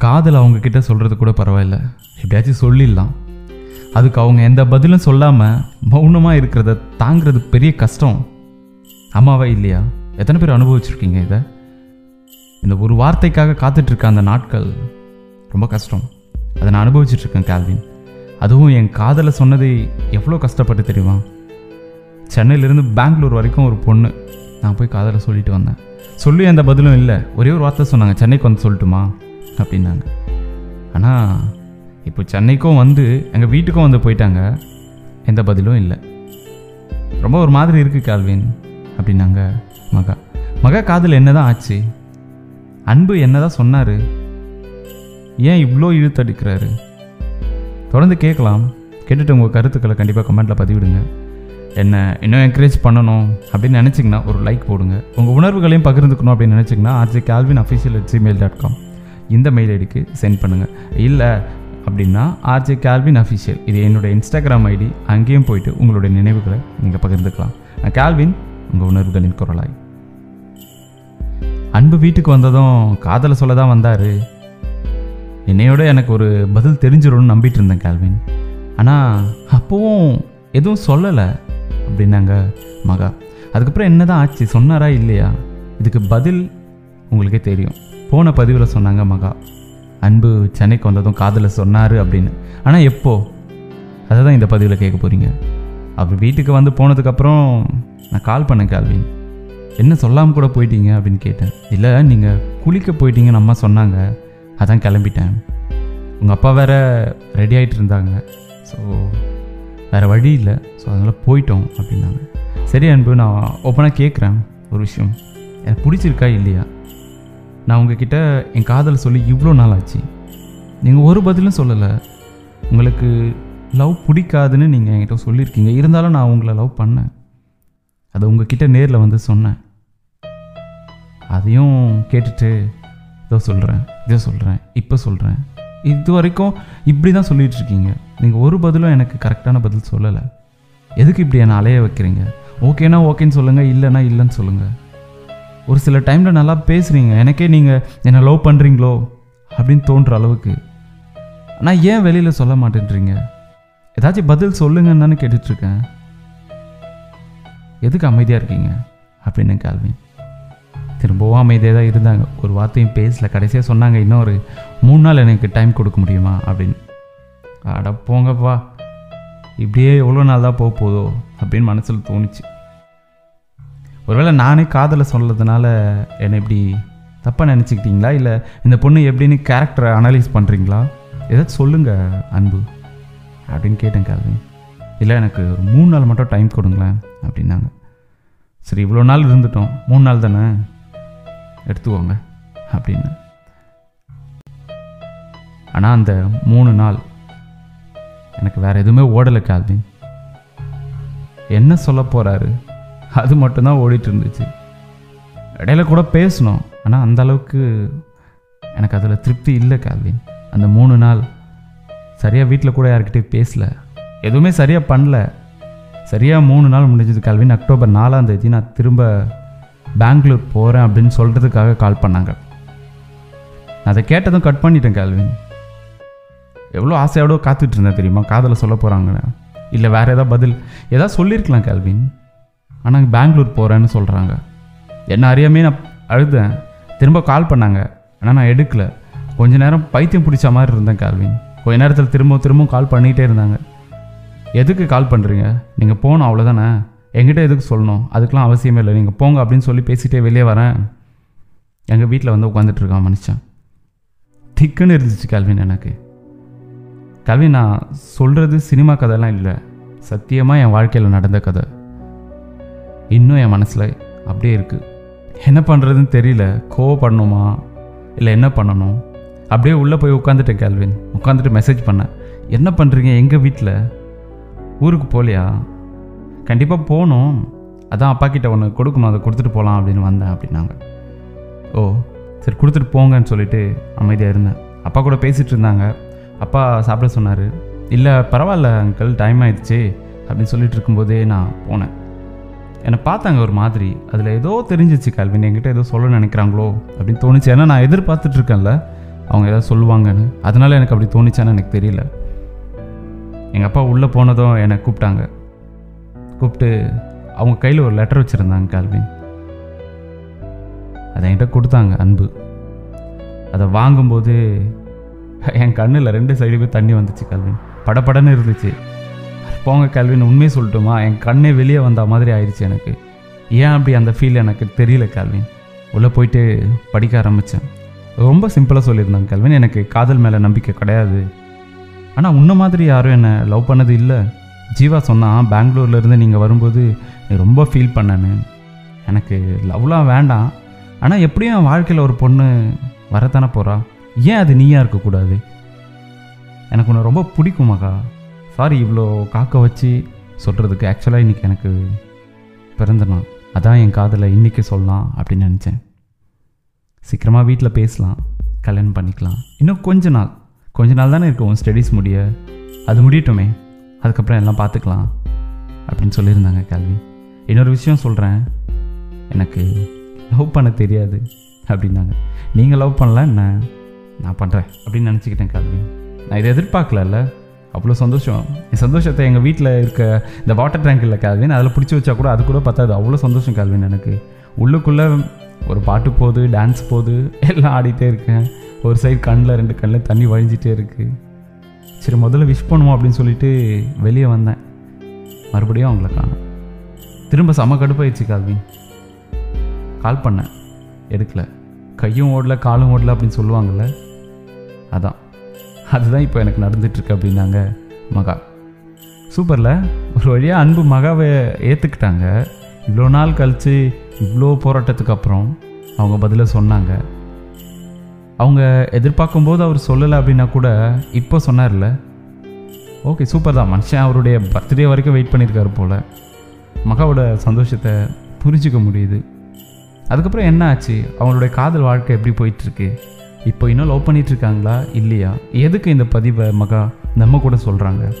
காதல் அவங்க கிட்ட சொல்கிறது கூட பரவாயில்ல. எப்படியாச்சும் சொல்லிடலாம். அதுக்கு அவங்க எந்த பதிலும் சொல்லாமல் மௌனமாக இருக்கிறத தாங்கிறது பெரிய கஷ்டம். ஆமாவா இல்லையா? எத்தனை பேர் அனுபவிச்சிருக்கீங்க இதை? இந்த ஒரு வார்த்தைக்காக காத்துட்ருக்க அந்த நாட்கள் ரொம்ப கஷ்டம். அதை நான் அனுபவிச்சிட்ருக்கேன் இருக்கேன் அதுவும் என் காதலை சொன்னதே எவ்வளோ கஷ்டப்பட்டு தெரியுமா? சென்னையிலேருந்து பெங்களூர் வரைக்கும் ஒரு பொண்ணு. நான் போய் காதலை சொல்லிட்டு வந்தேன். சொல்லி எந்த பதிலும் இல்லை. ஒரே ஒரு வார்த்தை சொன்னாங்க. சென்னைக்கு வந்து சொல்லட்டுமா? அப்படின்னாங்க. ஆனால் இப்போ சென்னைக்கும் வந்து எங்கள் வீட்டுக்கும் வந்து போயிட்டாங்க. எந்த பதிலும் இல்லை. ரொம்ப ஒரு மாதிரி இருக்குது கால்வின் அப்படின்னாங்க மகா. மகா காதல் என்னதான் ஆச்சு? அன்பு என்னதான் சொன்னார்? ஏன் இவ்வளோ இழுத்தடிக்கிறாரு? தொடர்ந்து கேட்கலாம். கேட்டுட்டு உங்கள் கருத்துக்களை கண்டிப்பாக கமெண்ட்டில் பதிவிடுங்க. என்ன இன்னும் என்கரேஜ் பண்ணணும் அப்படின்னு நினச்சிங்கன்னா ஒரு லைக் போடுங்க. உங்கள் உணர்வுகளையும் பகிர்ந்துக்கணும் அப்படின்னு நினச்சிங்கன்னா R G Calvin official at Gmail dot com இந்த மெயில் ஐடிக்கு சென்ட் பண்ணுங்கள் இல்லை அப்படின்னா ஆர்ஜே கேல்வின் அஃபிஷியல் இது என்னுடைய இன்ஸ்டாகிராம் ஐடி அங்கேயும் போயிட்டு உங்களுடைய நினைவுகளை நீங்கள் பகிர்ந்துக்கலாம். நான் கேல்வின் உங்கள் உணர்வுகளின் குரலாய். அன்பு வீட்டுக்கு வந்ததும் காதலை சொல்ல தான் வந்தார். என்னையோட எனக்கு ஒரு பதில் தெரிஞ்சிடும்னு நம்பிட்டு இருந்தேன் கேல்வின் ஆனால் அப்போவும் எதுவும் சொல்லலை. அப்படின்னாங்க மகா. அதுக்கப்புறம் என்னதான் ஆச்சு? சொன்னாரா இல்லையா? இதுக்கு பதில் உங்களுக்கே தெரியும். போன பதிவில் சொன்னாங்க மகா. அன்பு சென்னைக்கு வந்ததும் காதில் சொன்னார் அப்படின்னு. ஆனால் எப்போ? அதை தான் இந்த பதிவில் கேட்க போகிறீங்க அவர் வீட்டுக்கு வந்து போனதுக்கப்புறம் நான் கால் பண்ணேன் கால்வின் என்ன சொல்லாமல் கூட போயிட்டீங்க? அப்படின்னு கேட்டேன். இல்லை நீங்கள் குளிக்க போயிட்டீங்கன்னு அம்மா சொன்னாங்க. அதான் கிளம்பிட்டேன். உங்கள் அப்பா வேற ரெடி ஆகிட்டு இருந்தாங்க. ஸோ வேறு வழி இல்லை. ஸோ அதனால் போயிட்டோம் அப்படின்னாங்க. சரி அன்பு நான் ஓப்பனாக கேட்குறேன் ஒரு விஷயம். எனக்கு பிடிச்சிருக்கா இல்லையா? நான் உங்ககிட்ட என் காதல் சொல்லி இவ்வளோ நாள் ஆச்சு நீங்கள் ஒரு பதிலும் சொல்லலை. உங்களுக்கு லவ் பிடிக்காதுன்னு நீங்கள் என்கிட்ட சொல்லியிருக்கீங்க. இருந்தாலும் நான் உங்களை லவ் பண்ணேன். அதை உங்ககிட்ட நேரில் வந்து சொன்னேன். அதையும் கேட்டுட்டு இதோ சொல்கிறேன் இதோ சொல்கிறேன் இப்போ சொல்கிறேன் இது வரைக்கும் இப்படி தான் சொல்லிகிட்ருக்கீங்க நீங்கள் ஒரு பதிலும் எனக்கு கரெக்டான பதில் சொல்லலை. எதுக்கு இப்படி என்னை அலைய வைக்கிறீங்க? ஓகேனா ஓகேன்னு சொல்லுங்கள் இல்லைன்னா இல்லைன்னு சொல்லுங்கள் ஒரு சில டைமில் நல்லா பேசுகிறீங்க எனக்கே நீங்கள் என்னை லவ் பண்ணுறீங்களோ அப்படின்னு தோன்ற அளவுக்கு. நான் ஏன் வெளியில் சொல்ல மாட்டேன்றீங்க? ஏதாச்சும் பதில் சொல்லுங்கன்னு தானே கேட்டுட்ருக்கேன். எதுக்கு அமைதியாக இருக்கீங்க? அப்படின்னு கால்வின் திரும்பவும் அமைதியாக தான் இருந்தாங்க. ஒரு வார்த்தையும் பேசல. கடைசியாக சொன்னாங்க இன்னும் ஒரு மூணு நாள் எனக்கு டைம் கொடுக்க முடியுமா? அப்படின்னு. அட போங்கப்பா. இப்படியே எவ்வளோ நாள் தான் போக போதோ அப்படின்னு மனசில் தோணுச்சு. ஒருவேளை நானே காதலை சொன்னதுனால என்னை இப்படி தப்பாக நினச்சிக்கிட்டீங்களா? இல்லை இந்த பொண்ணு எப்படின்னு கேரக்டரை அனலைஸ் பண்ணுறீங்களா ஏதாச்சும் சொல்லுங்கள் அன்பு. அப்படின்னு கேட்டேன் கால்வின் இல்லை எனக்கு ஒரு மூணு நாள் மட்டும் டைம் கொடுங்களேன் அப்படின்னாங்க. சரி இவ்வளோ நாள் இருந்துட்டோம். மூணு நாள் தானே? எடுத்துக்கோங்க அப்படின்னு. ஆனால் அந்த மூணு நாள் எனக்கு வேறு எதுவுமே ஓடலை கால்வின் என்ன சொல்ல போகிறாரு அது மட்டும்தான் ஓடிட்டு இருந்துச்சு இடையில கூட பேசணும் ஆனால் அந்த அளவுக்கு எனக்கு அதில் திருப்தி இல்லை கால்வின் அந்த மூணு நாள் சரியாக வீட்டில் கூட யார்கிட்டையும் பேசல. எதுவுமே சரியாக பண்ணல. சரியாக மூணு நாள் முடிஞ்சது கால்வின் அக்டோபர் நாலாம் தேதி நான் திரும்ப பெங்களூர் போகிறேன் அப்படின்னு சொல்கிறதுக்காக கால் பண்ணாங்க. நான் அதை கேட்டதும் கட் பண்ணிட்டேன் கால்வின் எவ்வளோ ஆசையோட காத்துட்டு இருந்தேன் தெரியுமா? காதலை சொல்ல போகிறாங்கன்னு இல்லை வேறு ஏதாவது பதில் ஏதாவது சொல்லியிருக்கலாம் கால்வின் ஆனால் பெங்களூர் போகிறேன்னு சொல்கிறாங்க என்ன அறியாமே நான் அழுதேன். திரும்ப கால் பண்ணாங்க. ஆனால் நான் எடுக்கல. கொஞ்ச நேரம் பைத்தியம் பிடிச்ச மாதிரி இருந்தேன் கால்வின் கொஞ்ச நேரத்தில் திரும்ப திரும்பவும் கால் பண்ணிகிட்டே இருந்தாங்க. எதுக்கு கால் பண்ணுறீங்க நீங்கள் போகணும் அவ்வளோதானே எங்கிட்ட எதுக்கு சொல்லணும்? அதுக்கெலாம் அவசியமே இல்லை. நீங்கள் போங்க அப்படின்னு சொல்லி பேசிகிட்டே வெளியே வரேன். எங்கள் வீட்டில் வந்து உட்காந்துட்ருக்கான் மனுஷன். திக்குன்னு இருந்துச்சு கல்வின் எனக்கு. கல்வின் நான் சொல்கிறது சினிமா கதைலாம் இல்லை. சத்தியமாக என் வாழ்க்கையில் நடந்த கதை. இன்னும் என் மனசில் அப்படியே இருக்குது என்ன பண்ணுறதுன்னு தெரியல. கோவப்படணுமா? இல்லை என்ன பண்ணணும்? அப்படியே உள்ளே போய் உட்காந்துட்டேன் கேல்வின். உட்காந்துட்டு மெசேஜ் பண்ணேன். என்ன பண்ணுறீங்க எங்கள் வீட்டில் ஊருக்கு போகலையா கண்டிப்பாக போகணும். அதான் அப்பா கிட்ட ஒன்று கொடுக்கணும். அதை கொடுத்துட்டு போகலாம் அப்படின்னு வந்தேன் அப்படின்னாங்க. ஓ சரி கொடுத்துட்டு போங்கன்னு சொல்லிட்டு அமைதியாக இருந்தேன். அப்பா கூட பேசிகிட்டு இருந்தாங்க. அப்பா சாப்பிட சொன்னார். இல்லை பரவாயில்ல அங்கிள் டைம் ஆயிடுச்சு அப்படின்னு சொல்லிட்டு இருக்கும்போதே நான் போனேன். என்னை பார்த்தாங்க ஒரு மாதிரி. அதில் ஏதோ தெரிஞ்சிச்சு கல்வின் என்கிட்ட ஏதோ சொல்ல நினைக்கிறாங்களோ அப்படின்னு தோணுச்சு. ஏன்னா நான் எதிர்பார்த்துட்டு இருக்கேன்ல அவங்க ஏதாவது சொல்லுவாங்கன்னு. அதனால் எனக்கு அப்படி தோணுச்சான்னு எனக்கு தெரியல. எங்கள் அப்பா உள்ளே போனதும் என்னை கூப்பிட்டாங்க. கூப்பிட்டு அவங்க கையில் ஒரு லெட்டர் வச்சுருந்தாங்க கால்வின் அதை என்கிட்ட கொடுத்தாங்க அன்பு. அதை வாங்கும்போது என் கண்ணில் ரெண்டு சைடுமே தண்ணி வந்துச்சு கல்வின் படபடன்னு இருந்துச்சு. போங்க கல்வின்னு உண்மையை சொல்லட்டுமா? என் கண்ணே வெளியே வந்த மாதிரி ஆயிடுச்சு எனக்கு. ஏன் அப்படி அந்த ஃபீல் எனக்கு தெரியல கல்வின்? உள்ளே போயிட்டு படிக்க ஆரம்பித்தேன். ரொம்ப சிம்பிளாக சொல்லியிருந்தாங்க கல்வின். எனக்கு காதல் மேலே நம்பிக்கை கிடையாது. ஆனால் உன்ன மாதிரி யாரும் என்னை லவ் பண்ணது இல்லை. ஜீவா சொன்னான் பெங்களூர்லேருந்து நீங்கள் வரும்போது நீ ரொம்ப ஃபீல் பண்ணேன்னு. எனக்கு லவ்லாம் வேண்டாம். ஆனால் எப்படியும் என் வாழ்க்கையில் ஒரு பொண்ணு வரத்தானே போகிறா ஏன் அது நீயாக இருக்கக்கூடாது? எனக்கு உன்னை ரொம்ப பிடிக்குமாக்கா சாரி இவ்வளோ காக்க வச்சு சொல்கிறதுக்கு ஆக்சுவலாக இன்றைக்கி எனக்கு பிறந்த நாள். அதான் என் காதில் இன்றைக்கி சொல்லலாம் அப்படின்னு நினச்சேன். சீக்கிரமாக வீட்டில் பேசலாம் கல்யாணம் பண்ணிக்கலாம். இன்னும் கொஞ்ச நாள். கொஞ்ச நாள் தானே இருக்கும் ஸ்டடீஸ் முடிய. அது முடியட்டுமே. அதுக்கப்புறம் எல்லாம் பார்த்துக்கலாம் அப்படின்னு சொல்லியிருந்தாங்க கல்வி. இன்னொரு விஷயம் சொல்கிறேன் எனக்கு லவ் பண்ண தெரியாது அப்படின்னாங்க. நீங்கள் லவ் பண்ணல என்ன? நான் பண்ணுறேன் அப்படின்னு நினச்சிக்கிட்டேன் கல்வி. நான் இதை எதிர்பார்க்கல அவ்வளோ சந்தோஷம். என் சந்தோஷத்தை எங்கள் வீட்டில் இருக்க இந்த வாட்டர் டேங்க் இல்லை கால்வின் அதில் பிடிச்சி வச்சா கூட அது கூட பத்தாது அவ்வளோ சந்தோஷம் கால்வின் எனக்கு. உள்ளுக்குள்ளே ஒரு பாட்டு போகுது டான்ஸ் போகுது எல்லாம் ஆடிட்டே இருக்கேன். ஒரு சைடு கண்ணில் ரெண்டு கண்ணில் தண்ணி வழிஞ்சிட்டே இருக்குது சரி முதல்ல விஷ் பண்ணுவோம் அப்படின்னு சொல்லிட்டு வெளியே வந்தேன். மறுபடியும் அவங்கள காணும். திரும்ப செம கடுப்பாயிடுச்சு கால்வின் கால் பண்ணேன். எடுக்கல. கையும் ஓடல காலும் ஓடல அப்படின்னு சொல்லுவாங்கள்ல அதான். அதுதான் இப்போ எனக்கு நடந்துட்டுருக்கு அப்படின்னாங்க மகா. சூப்பரில்? ஒரு வழியாக அன்பு மகாவை ஏற்றுக்கிட்டாங்க இவ்வளோ நாள் கழித்து இவ்வளோ போராட்டத்துக்கு அப்புறம் அவங்க பதிலை சொன்னாங்க. அவங்க எதிர்பார்க்கும்போது அவர் சொல்லலை அப்படின்னா கூட இப்போ சொன்னார்ல? ஓகே சூப்பர் தான். மனுஷன் அவருடைய பர்த்டே வரைக்கும் வெயிட் பண்ணியிருக்காரு போல். மகாவோட சந்தோஷத்தை புரிஞ்சுக்க முடியுது. அதுக்கப்புறம் என்ன ஆச்சு? அவங்களுடைய காதல் வாழ்க்கை எப்படி போயிட்டுருக்கு? இப்போ இன்னும் லவ் பண்ணிட்டு இருக்காங்களா இல்லையா? எதுக்கு இந்த பதிவை மகா நம்ம கூட சொல்கிறாங்க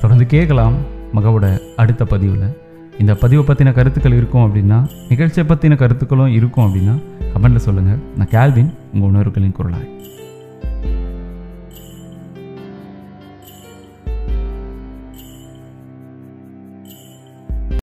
தொடர்ந்து கேட்கலாம் மகாவோட அடுத்த பதிவில். இந்த பதிவை பற்றின கருத்துக்கள் இருக்கும் அப்படின்னா நிகழ்ச்சியை பற்றின கருத்துக்களும் இருக்கும் அப்படின்னா கமெண்ட்டில் சொல்லுங்கள் நான் கேல்வின் உங்கள் உணர்வுகளின் குரலாய்.